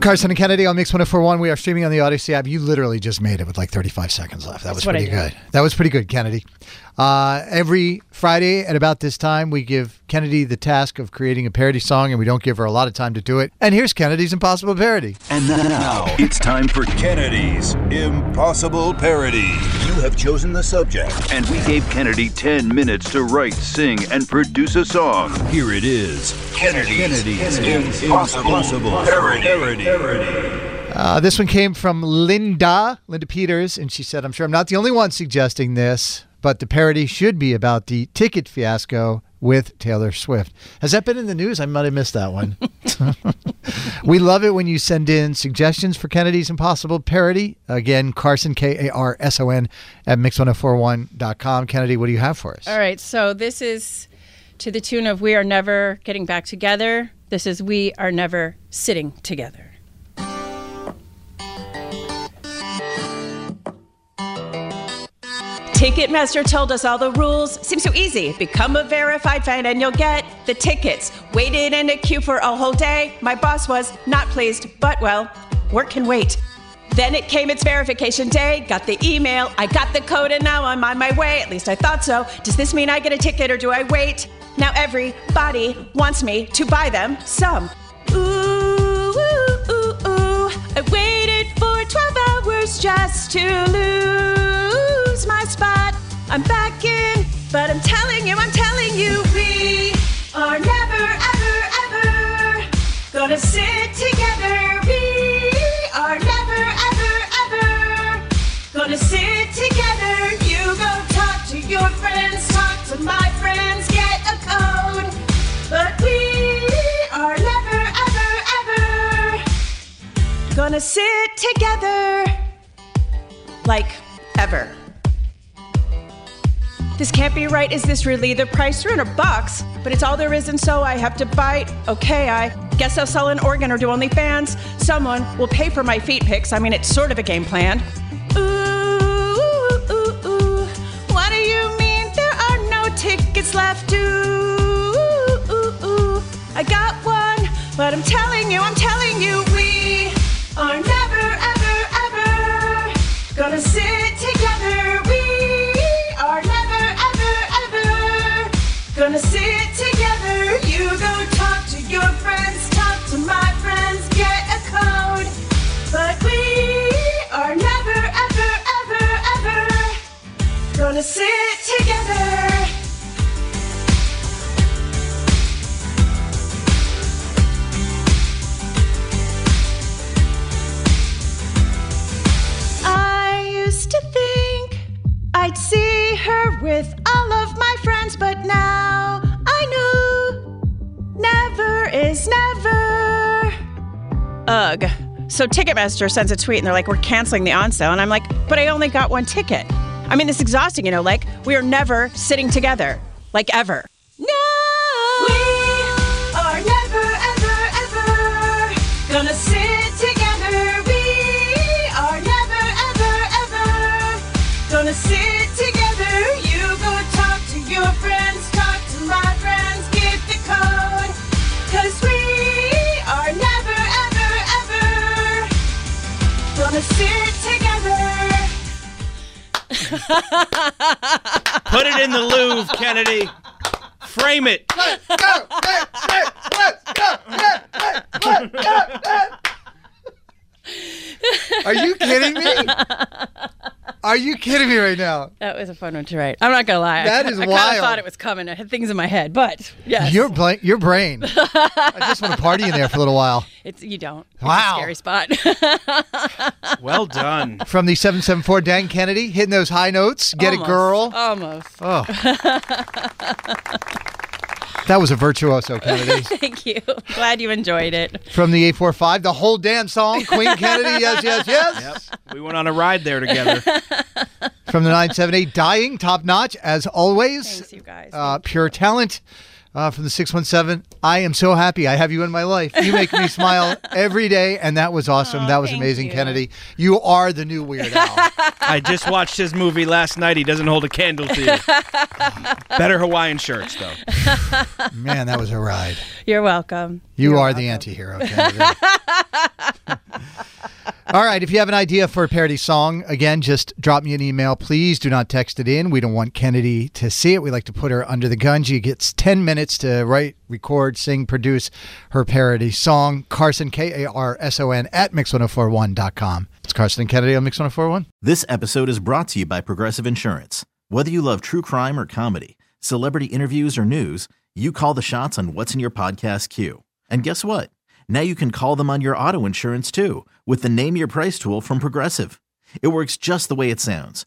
Carson and Kennedy on Mix 1041. We are streaming on the Audacy app. You literally just made it with like 35 seconds left. That was pretty good. That was pretty good, Kennedy. Uh, every Friday at about this time, we give Kennedy the task of creating a parody song, and we don't give her a lot of time to do it. And here's Kennedy's Impossible Parody. And now it's time for Kennedy's Impossible Parody. You have chosen the subject. And we gave Kennedy 10 minutes to write, sing, and produce a song. Here it is. Kennedy's, Kennedy's Impossible, Parody. Uh, this one came from Linda, Linda Peters, and she said, I'm sure I'm not the only one suggesting this, but the parody should be about the ticket fiasco with Taylor Swift. Has that been in the news? I might have missed that one. we love it when you send in suggestions for Kennedy's Impossible parody. Again, Carson, K A R S O N, at mix1041.com. Kennedy, what do you have for us? All right, so this is to the tune of We Are Never Getting Back Together. This is We Are Never Sitting Together. Ticketmaster told us all the rules. Seems so easy. Become a verified fan and you'll get the tickets. Waited in a queue for a whole day. My boss was not pleased, but well, work can wait. Then it came its verification day. Got the email, I got the code, and now I'm on my way. At least I thought so. Does this mean I get a ticket or do I wait? Now everybody wants me to buy them some. Ooh, ooh, ooh, ooh. I waited for 12 hours just to lose my spot. I'm back in, but I'm telling you, I'm telling you, we are never, ever, ever gonna sit together. We are never, ever, ever gonna sit together. You go talk to your friends, talk to my friends, get a code. But we are never, ever, ever gonna sit together like ever. This can't be right. Is this really the price? 300 bucks, but it's all there is, and so I have to bite. Okay, I guess I'll sell an organ or do OnlyFans. Someone will pay for my feet pics. I mean, it's sort of a game plan. Ooh, ooh, ooh, ooh. What do you mean there are no tickets left? Ooh, ooh, ooh. I got one, but I'm telling you, I'm telling you, we are never, ever, ever gonna sit together. Sit together. You go talk to your friends, talk to my friends, get a code. But we are never, ever, ever, ever gonna sit together. I used to think I'd see her with all of my friends, but now is never. Ugh. So Ticketmaster sends a tweet and they're like, we're canceling the on sale. And I'm like, but I only got one ticket. I mean, it's exhausting, you know, like we are never sitting together, like ever. No! We are never, ever, ever gonna sit together. We are never, ever, ever gonna sit gonna sit together. Put it in the Louvre, Kennedy. Frame it. Are you kidding me? Are you kidding me right now? That was a fun one to write. I'm not gonna lie. That I, is I kind wild. of thought it was coming. I had things in my head, but yes, Your, bla- your brain. I just want to party in there for a little while. it's you don't. It's Wow. a scary spot. Well done. From the 774, Dan Kennedy, hitting those high notes. Get Almost. it, girl. Almost. Oh. That was a virtuoso, Kennedy. Thank you. Glad you enjoyed it. From the 845, the whole damn song, Queen Kennedy, yes, yes, yes. We went on a ride there together. From the 978, dying, top notch, as always. Thanks, you guys. Uh, pure talent. Uh, from the 617, I am so happy I have you in my life. You make me smile every day, and that was awesome. Aw, that was amazing, you. Kennedy. You are the new Weird Al. I just watched his movie last night. He doesn't hold a candle to you. Better Hawaiian shirts, though. Man, that was a ride. You're welcome. You are the anti-hero, Kennedy. All right, if you have an idea for a parody song, again, just drop me an email. Please do not text it in. We don't want Kennedy to see it. We like to put her under the gun. She gets 10 minutes to write, record, sing, produce her parody song. Carson, K A R S O N, at mix1041.com. It's Carson Kennedy on Mix 1041. This episode is brought to you by Progressive Insurance. Whether you love true crime or comedy, celebrity interviews or news, you call the shots on what's in your podcast queue. And guess what? Now you can call them on your auto insurance too with the Name Your Price tool from Progressive. It works just the way it sounds.